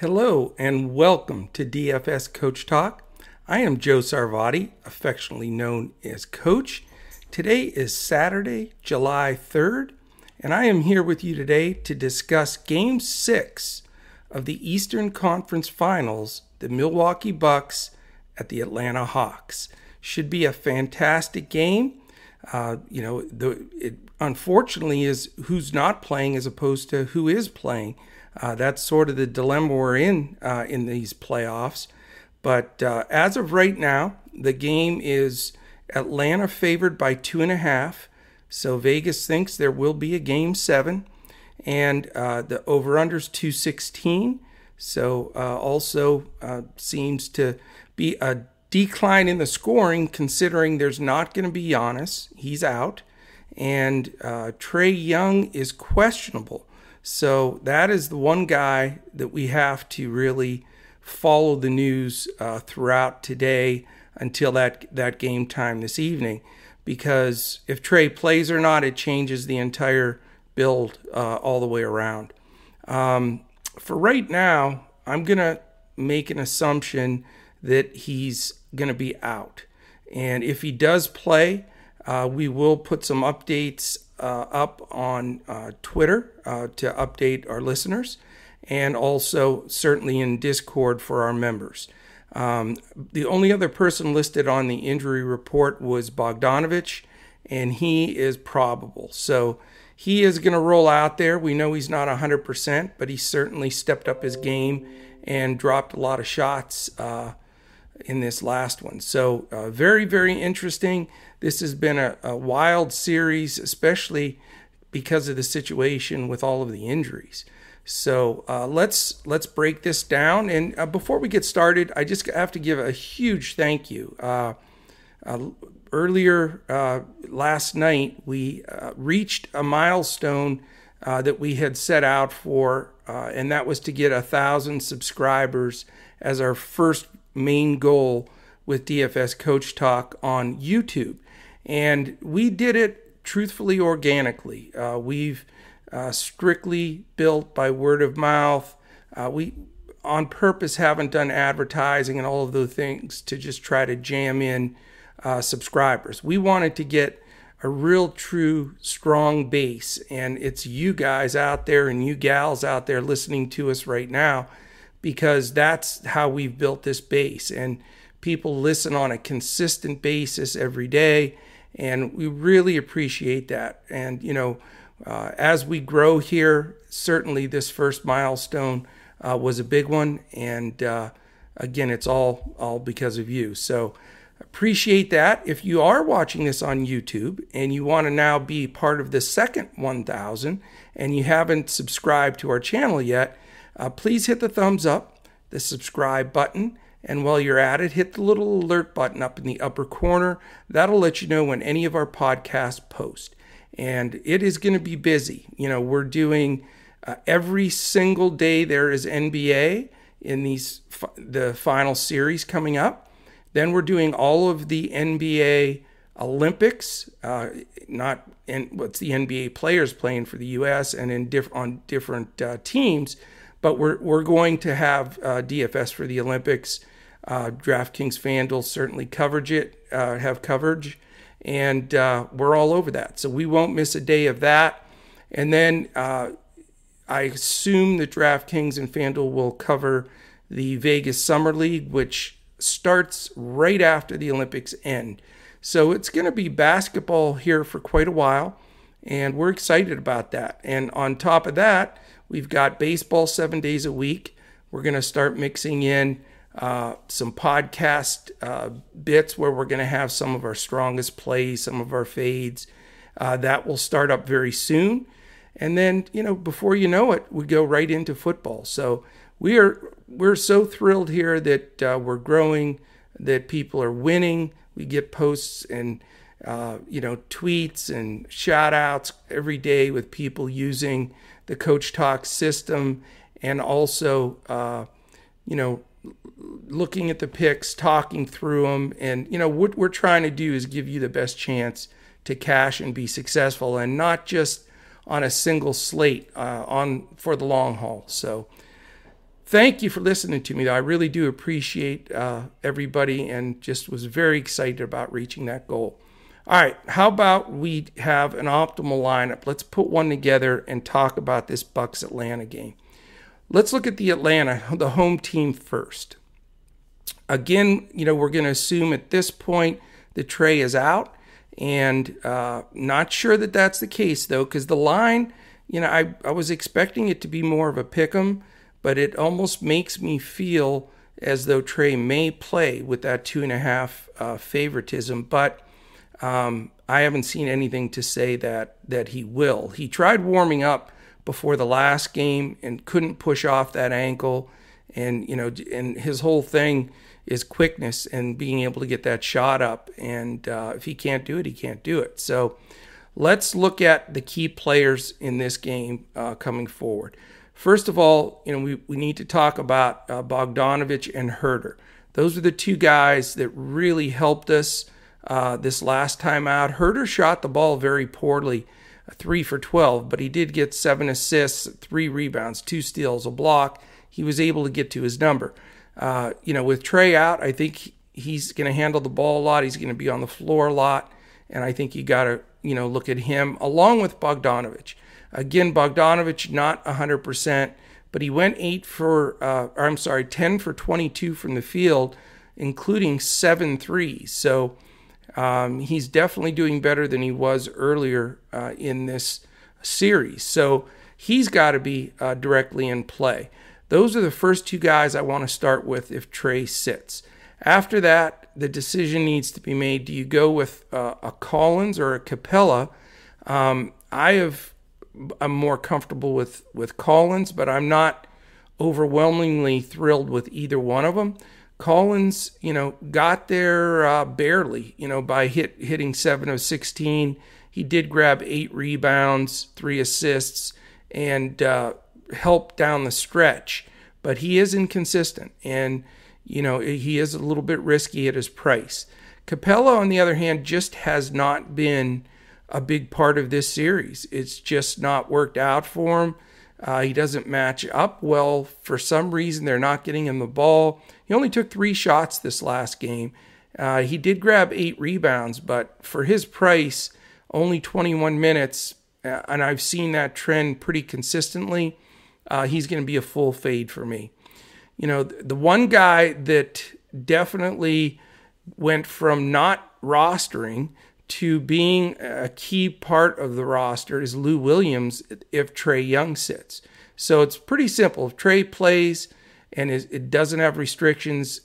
Hello and welcome to DFS Coach Talk. I am Joe Sarvadi, affectionately known as Coach. Today is Saturday, July 3rd, and I am here with you today to discuss Game 6 of the Eastern Conference Finals, the Milwaukee Bucks at the Atlanta Hawks. Should be a fantastic game. Uh, you know, the, it unfortunately is who's not playing as opposed to who is playing. Uh, that's sort of the dilemma we're in uh, in these playoffs. But uh, as of right now, the game is Atlanta favored by two and a half. So Vegas thinks there will be a game seven, and uh, the over/unders 216. So uh, also uh, seems to be a decline in the scoring, considering there's not going to be Giannis. He's out, and Trae Young is questionable. So that is the one guy that we have to really follow the news uh, throughout today until that that game time this evening, because if Trae plays or not, it changes the entire build uh, all the way around. Um, for right now, I'm gonna make an assumption that he's gonna be out, and if he does play, uh, we will put some updates uh, up on uh, Twitter uh, to update our listeners, and also certainly in Discord for our members. Um, the only other person listed on the injury report was Bogdanovich, and he is probable. So he is going to roll out there. We know he's not 100%, but he certainly stepped up his game and dropped a lot of shots uh, in this last one. So, uh, very, very interesting. This has been a, a wild series, especially because of the situation with all of the injuries. So uh, let's let's break this down. And uh, before we get started, I just have to give a huge thank you. Uh, uh earlier uh, last night, we reached a milestone that we had set out for, and that was to get a thousand subscribers as our first main goal with DFS Coach Talk on YouTube. And we did it truthfully organically. Uh, we've uh, strictly built by word of mouth. Uh, we on purpose haven't done advertising and all of those things to just try to jam in uh, subscribers. We wanted to get a real, true, strong base. And it's you guys out there and you gals out there listening to us right now because that's how we've built this base. And people listen on a consistent basis every day and we really appreciate that. And you know, uh, as we grow here, certainly this first milestone uh, was a big one, and uh, again, it's all all because of you. So appreciate that. If you are watching this on YouTube and you want to now be part of the second 1,000 and you haven't subscribed to our channel yet, uh, please hit the thumbs up, the subscribe button and while you're at it, hit the little alert button up in the upper corner. That'll let you know when any of our podcasts post. And it is going to be busy. You know, we're doing uh, every single day there is NBA in these the final series coming up. Then we're doing all of the NBA Olympics, uh, not in what's the NBA players playing for the U.S. and in diff- on different uh, teams but we're we're going to have uh, DFS for the Olympics. Uh, DraftKings FanDuel certainly coverage it, uh, have coverage, and uh, we're all over that. So we won't miss a day of that. And then uh, I assume that DraftKings and FanDuel will cover the Vegas Summer League, which starts right after the Olympics end. So it's going to be basketball here for quite a while, and we're excited about that. And on top of that, We've got baseball seven days a week. We're going to start mixing in uh, some podcast uh, bits where we're going to have some of our strongest plays, some of our fades. Uh, that will start up very soon. And then, you know, before you know it, we go right into football. So we are we're so thrilled here that uh, we're growing, that people are winning. We get posts and uh, you know tweets and shout outs every day with people using the Coach Talk system, and also, uh, you know, looking at the picks, talking through them, and you know what we're trying to do is give you the best chance to cash and be successful, and not just on a single slate uh, on for the long haul. So. thank you for listening to me. Though. I really do appreciate uh, everybody and just was very excited about reaching that goal. All right, how about we have an optimal lineup? Let's put one together and talk about this Bucks Atlanta game. Let's look at the Atlanta, the home team first. Again, you know, we're going to assume at this point the Trae is out, and uh, not sure that that's the case though, because the line, you know, I, I was expecting it to be more of a pick 'em but it almost makes me feel as though Trae may play with that two and a half uh, favoritism, but um, I haven't seen anything to say that that he will. He tried warming up before the last game and couldn't push off that ankle, and you know, and his whole thing is quickness and being able to get that shot up. And uh, if he can't do it, he can't do it. So let's look at the key players in this game uh, coming forward. First of all, you know, we, we need to talk about uh, Bogdanovich and Huerter. Those are the two guys that really helped us uh, this last time out. Huerter shot the ball very poorly, uh, three for 12, but he did get seven assists, three rebounds, two steals, a block. He was able to get to his number. Uh, you know, with Trae out, I think he's going to handle the ball a lot. He's going to be on the floor a lot. And I think you got to, you know, look at him along with Bogdanovich. Again, Bogdanovich not 100%, but he went eight for, uh, I'm sorry, 10 for 22 from the field, including seven threes. So um, he's definitely doing better than he was earlier uh, in this series. So he's got to be uh, directly in play. Those are the first two guys I want to start with if Trae sits. After that, the decision needs to be made. Do you go with uh, a Collins or a Capela? Um, I have I'm more comfortable with with Collins, but I'm not overwhelmingly thrilled with either one of them. Collins, you know, got there uh, barely, you know, by hit hitting seven of 16. He did grab eight rebounds, three assists, and uh, help down the stretch. But he is inconsistent, and you know he is a little bit risky at his price. Capela, on the other hand, just has not been a big part of this series. It's just not worked out for him. Uh, he doesn't match up well. For some reason, they're not getting him the ball. He only took three shots this last game. Uh, he did grab eight rebounds, but for his price, only 21 minutes, uh, and I've seen that trend pretty consistently. Uh, he's going to be a full fade for me. You know, the one guy that definitely went from not rostering to being a key part of the roster is Lou Williams if Trae Young sits. So it's pretty simple. If Trae plays and it doesn't have restrictions,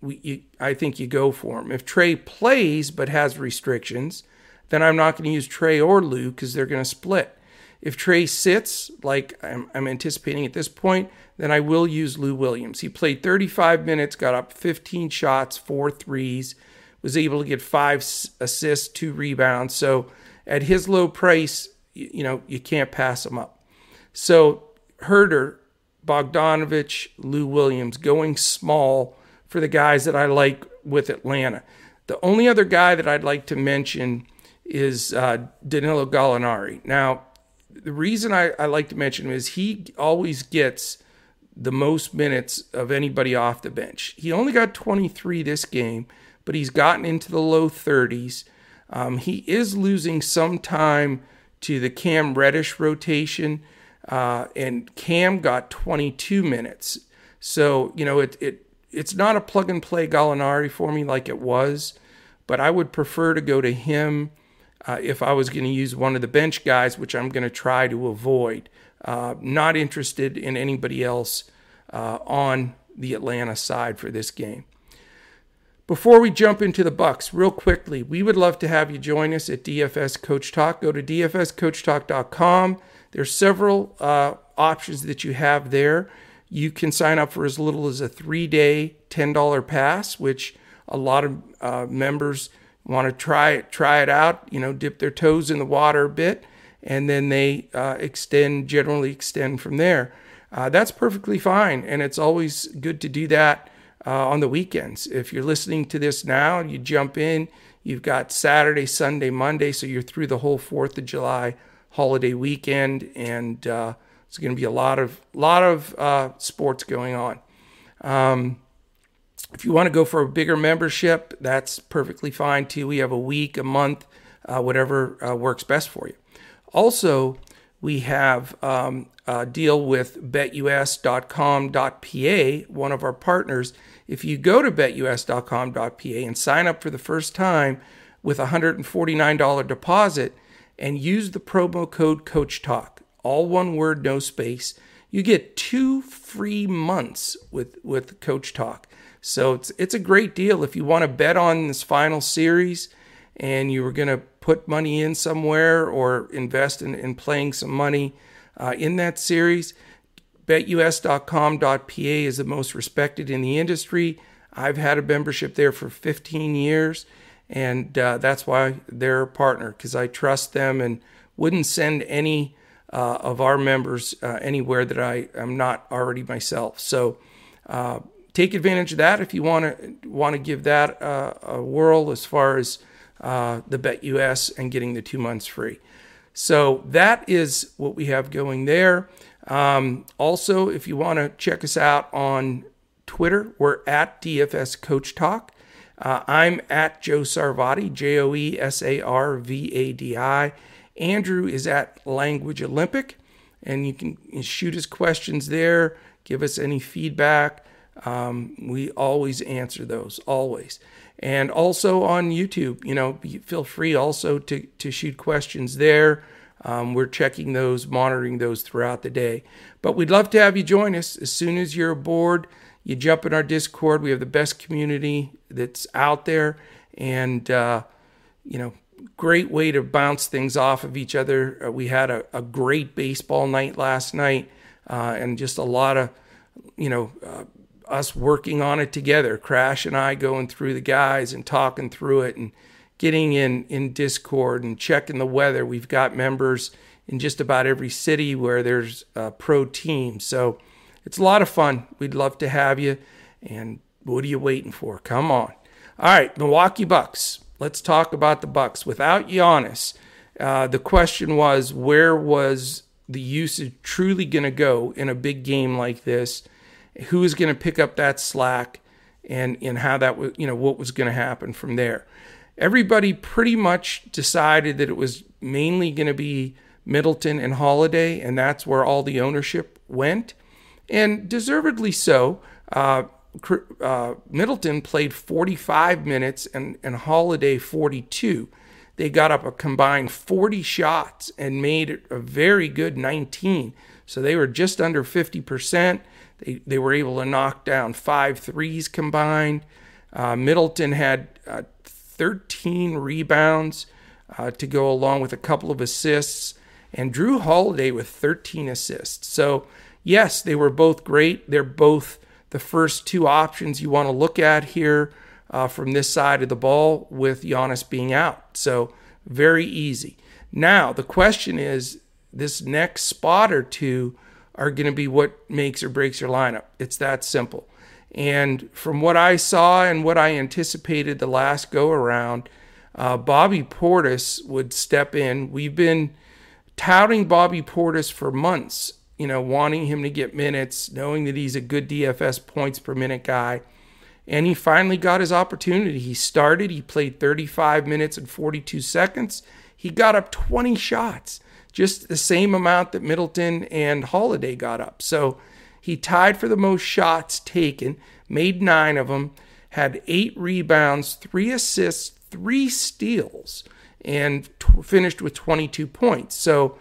we, you, I think you go for him. If Trae plays but has restrictions, then I'm not going to use Trae or Lou because they're going to split. If Trae sits, like I'm, I'm, anticipating at this point, then I will use Lou Williams. He played 35 minutes, got up 15 shots, four threes was able to get five assists, two rebounds. So at his low price, you know, you can't pass him up. So Huerter, Bogdanovich, Lou Williams going small for the guys that I like with Atlanta. The only other guy that I'd like to mention is uh, Danilo Gallinari. Now, the reason I, I like to mention him is he always gets the most minutes of anybody off the bench. He only got 23 this game, but he's gotten into the low 30s. Um, he is losing some time to the Cam Reddish rotation, uh, and Cam got 22 minutes. So you know it it it's not a plug and play Gallinari for me like it was, but I would prefer to go to him uh, if I was going to use one of the bench guys, which I'm going to try to avoid. Uh, not interested in anybody else uh, on the Atlanta side for this game. Before we jump into the Bucks, real quickly, we would love to have you join us at DFS Coach Talk. Go to dfscoachtalk.com. There's several uh, options that you have there. You can sign up for as little as a three-day, $10 pass, which a lot of uh, members want to try it, try it out. You know, dip their toes in the water a bit, and then they uh, extend, generally extend from there. Uh, that's perfectly fine, and it's always good to do that uh, on the weekends. If you're listening to this now, you jump in, you've got Saturday, Sunday, Monday, so you're through the whole 4th of July holiday weekend, and uh, There's going to be a lot of lot of uh, sports going on. Um, if you want to go for a bigger membership, that's perfectly fine too. We have a week, a month, uh, whatever uh, works best for you. Also, we have um, a deal with betus.com.pa, one of our partners. If you go to betus.com.pa and sign up for the first time with a $149 deposit and use the promo code Coach Talk, all one word, no space, you get two free months with, with Coach Talk. So it's it's a great deal if you want to bet on this final series and you were going to put money in somewhere or invest in, in playing some money uh, in that series. BetUS.com.pa is the most respected in the industry. I've had a membership there for 15 years, and uh, that's why they're a partner because I trust them and wouldn't send any uh, of our members uh, anywhere that I am not already myself. So uh, take advantage of that if you want to want to give that uh, a whirl as far as uh, the Bet US and getting the two months free. So that is what we have going there. Um, also, if you want to check us out on Twitter, we're at DFS Coach Talk. Uh, I'm at Joe Sarvadi, J O E S A R V A D I. Andrew is at Language Olympic, and you can shoot us questions there, give us any feedback. Um, we always answer those, always. And also on YouTube, you know, feel free also to, to shoot questions there. Um, we're checking those, monitoring those throughout the day. But we'd love to have you join us as soon as you're aboard. You jump in our Discord. We have the best community that's out there, and uh, you know, great way to bounce things off of each other. Uh, we had a, a, great baseball night last night, uh, and just a lot of, you know, uh, us working on it together. Crash and I going through the guys and talking through it and getting in in Discord and checking the weather. We've got members in just about every city where there's a pro team. So it's a lot of fun. We'd love to have you. And what are you waiting for? Come on. All right, Milwaukee Bucks. Let's talk about the Bucks. Without Giannis, uh, the question was where was the usage truly going to go in a big game like this? who was going to pick up that slack and and how that was you know what was going to happen from there everybody pretty much decided that it was mainly going to be Middleton and Holiday and that's where all the ownership went. And deservedly so uh, uh, Middleton played 45 minutes and, and Holiday 42 they got up a combined 40 shots and made a very good 19 so they were just under 50% they, they were able to knock down five threes combined. Uh, Middleton had uh, 13 rebounds uh, to go along with a couple of assists, and Jrue Holiday with 13 assists. So, yes, they were both great. They're both the first two options you want to look at here uh, from this side of the ball with Giannis being out. So, very easy. Now, the question is this next spot or two are going to be what makes or breaks your lineup. It's that simple. And from what I saw and what I anticipated the last go around, uh, Bobby Portis would step in. We've been touting Bobby Portis for months, you know, wanting him to get minutes, knowing that he's a good DFS points per minute guy. And he finally got his opportunity. He started, he played 35 minutes and 42 seconds. He got up 20 shots just the same amount that Middleton and Holiday got up. So he tied for the most shots taken, made nine of them, had eight rebounds, three assists, three steals, and t- finished with 22 points. So,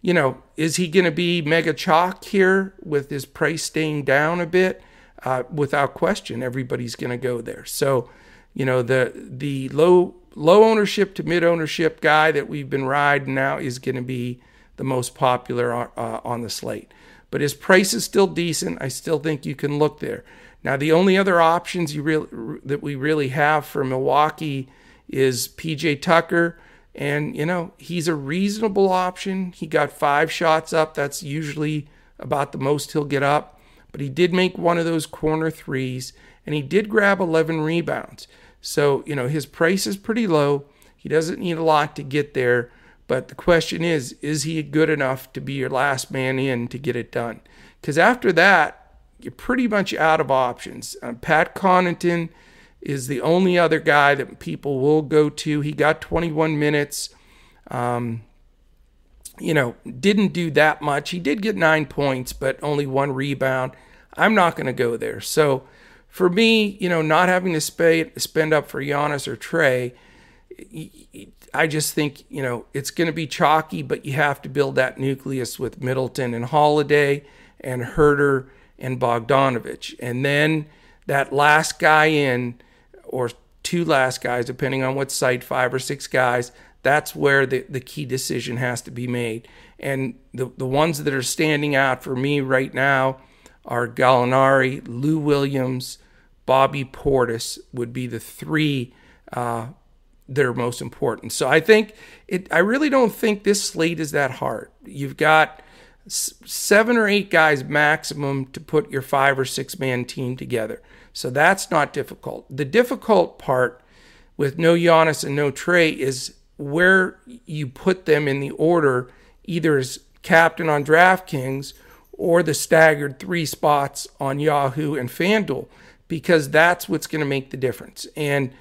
you know, is he going to be mega chalk here with his price staying down a bit? Uh, without question, everybody's going to go there. So, you know, the the low low ownership to mid ownership guy that we've been riding now is going to be the most popular uh, on the slate. But his price is still decent. I still think you can look there. Now, the only other options you really that we really have for Milwaukee is PJ Tucker, and you know he's a reasonable option. He got five shots up. That's usually about the most he'll get up. But he did make one of those corner threes, and he did grab 11 rebounds. So, you know, his price is pretty low. He doesn't need a lot to get there, But the question is, is he good enough to be your last man in to get it done? Because after that, you're pretty much out of options. Uh, Pat Connaughton is the only other guy that people will go to. He got 21 minutes. Um, you know, didn't do that much. He did get nine points, but only one rebound. I'm not going to go there. So for me, you know, not having to spend up for Giannis or Trae, I just think, you know, it's going to be chalky, but you have to build that nucleus with Middleton and Holiday and Huerter and Bogdanovich. And then that last guy in, or two last guys, depending on what site, five or six guys, that's where the, the key decision has to be made. And the, the ones that are standing out for me right now are Gallinari, Lou Williams, Bobby Portis would be the three uh, that are most important. So I think it. I really don't think this slate is that hard. You've got seven or eight guys maximum to put your five or six man team together. So that's not difficult. The difficult part with no Giannis and no Trae is where you put them in the order, either as captain on DraftKings or the staggered three spots on Yahoo and FanDuel, because that's what's going to make the difference. And,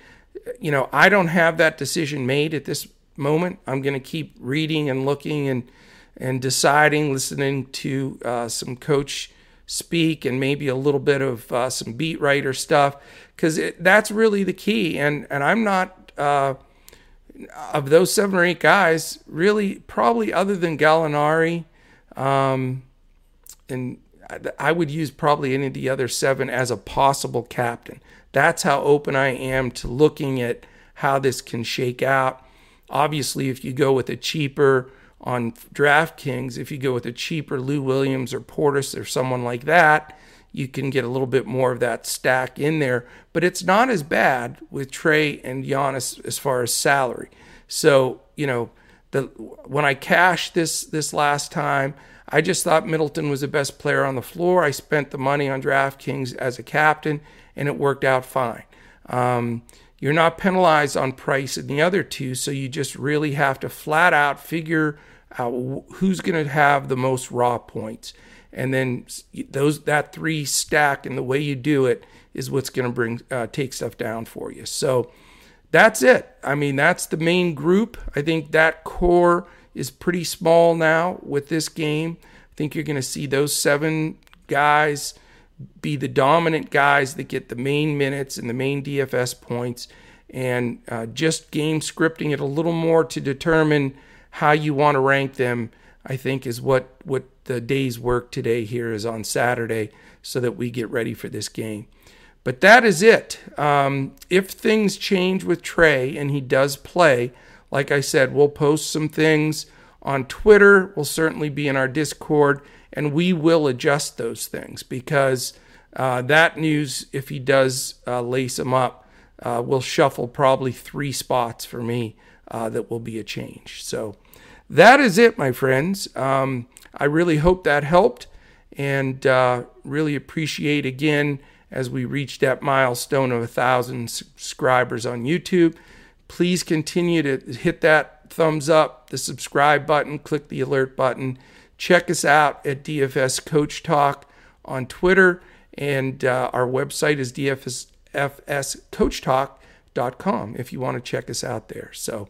you know, I don't have that decision made at this moment. I'm going to keep reading and looking and and deciding, listening to uh, some coach speak and maybe a little bit of uh, some beat writer stuff because that's really the key. And and I'm not uh, of those seven or eight guys really probably other than Gallinari, um, and I would use probably any of the other seven as a possible captain. That's how open I am to looking at how this can shake out. Obviously, if you go with a cheaper on DraftKings, if you go with a cheaper Lou Williams or Portis or someone like that, you can get a little bit more of that stack in there. But it's not as bad with Trae and Giannis as far as salary. So, you know, the when I cashed this this last time, I just thought Middleton was the best player on the floor. I spent the money on DraftKings as a captain, and it worked out fine. Um, you're not penalized on price in the other two, so you just really have to flat out figure out who's going to have the most raw points, and then those that three stack and the way you do it is what's going to bring uh, take stuff down for you. So that's it. I mean, that's the main group. I think that core is pretty small now with this game. I think you're going to see those seven guys be the dominant guys that get the main minutes and the main DFS points, and uh, just game scripting it a little more to determine how you want to rank them, I think is what what the day's work today here is on Saturday, so that we get ready for this game. But that is it. Um, if things change with Trae and he does play, like I said, we'll post some things on Twitter. We'll certainly be in our Discord, and we will adjust those things because uh, that news, if he does uh, lace them up, uh, will shuffle probably three spots for me uh, that will be a change. So that is it, my friends. Um, I really hope that helped and uh, really appreciate again as we reach that milestone of a thousand subscribers on YouTube. Please continue to hit that thumbs up, the subscribe button, click the alert button. Check us out at DFS Coach Talk on Twitter, and uh, our website is dfscoachtalk.com if you want to check us out there. So,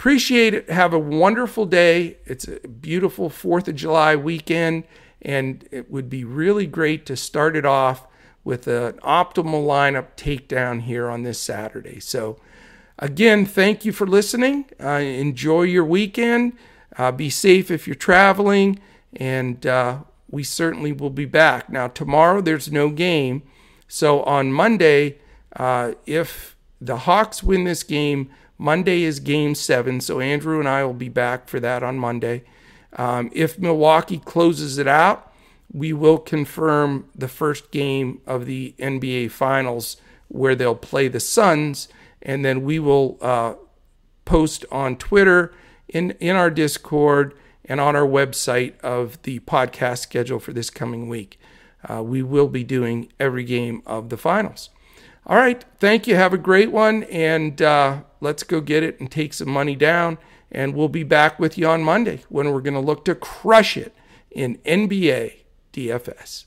Appreciate it. Have a wonderful day. It's a beautiful 4th of July weekend, and it would be really great to start it off with an optimal lineup takedown here on this Saturday. So, again, thank you for listening. Uh, enjoy your weekend. Uh, be safe if you're traveling, and uh, we certainly will be back. Now, tomorrow there's no game. So, on Monday, uh, if the Hawks win this game, Monday is game seven, so Andrew and I will be back for that on Monday. Um, if Milwaukee closes it out, we will confirm the first game of the NBA Finals where they'll play the Suns, and then we will uh, post on Twitter, in, in our Discord, and on our website of the podcast schedule for this coming week. Uh, we will be doing every game of the finals. All right. Thank you. Have a great one. And uh, let's go get it and take some money down And we'll be back with you on Monday when we're going to look to crush it in NBA DFS.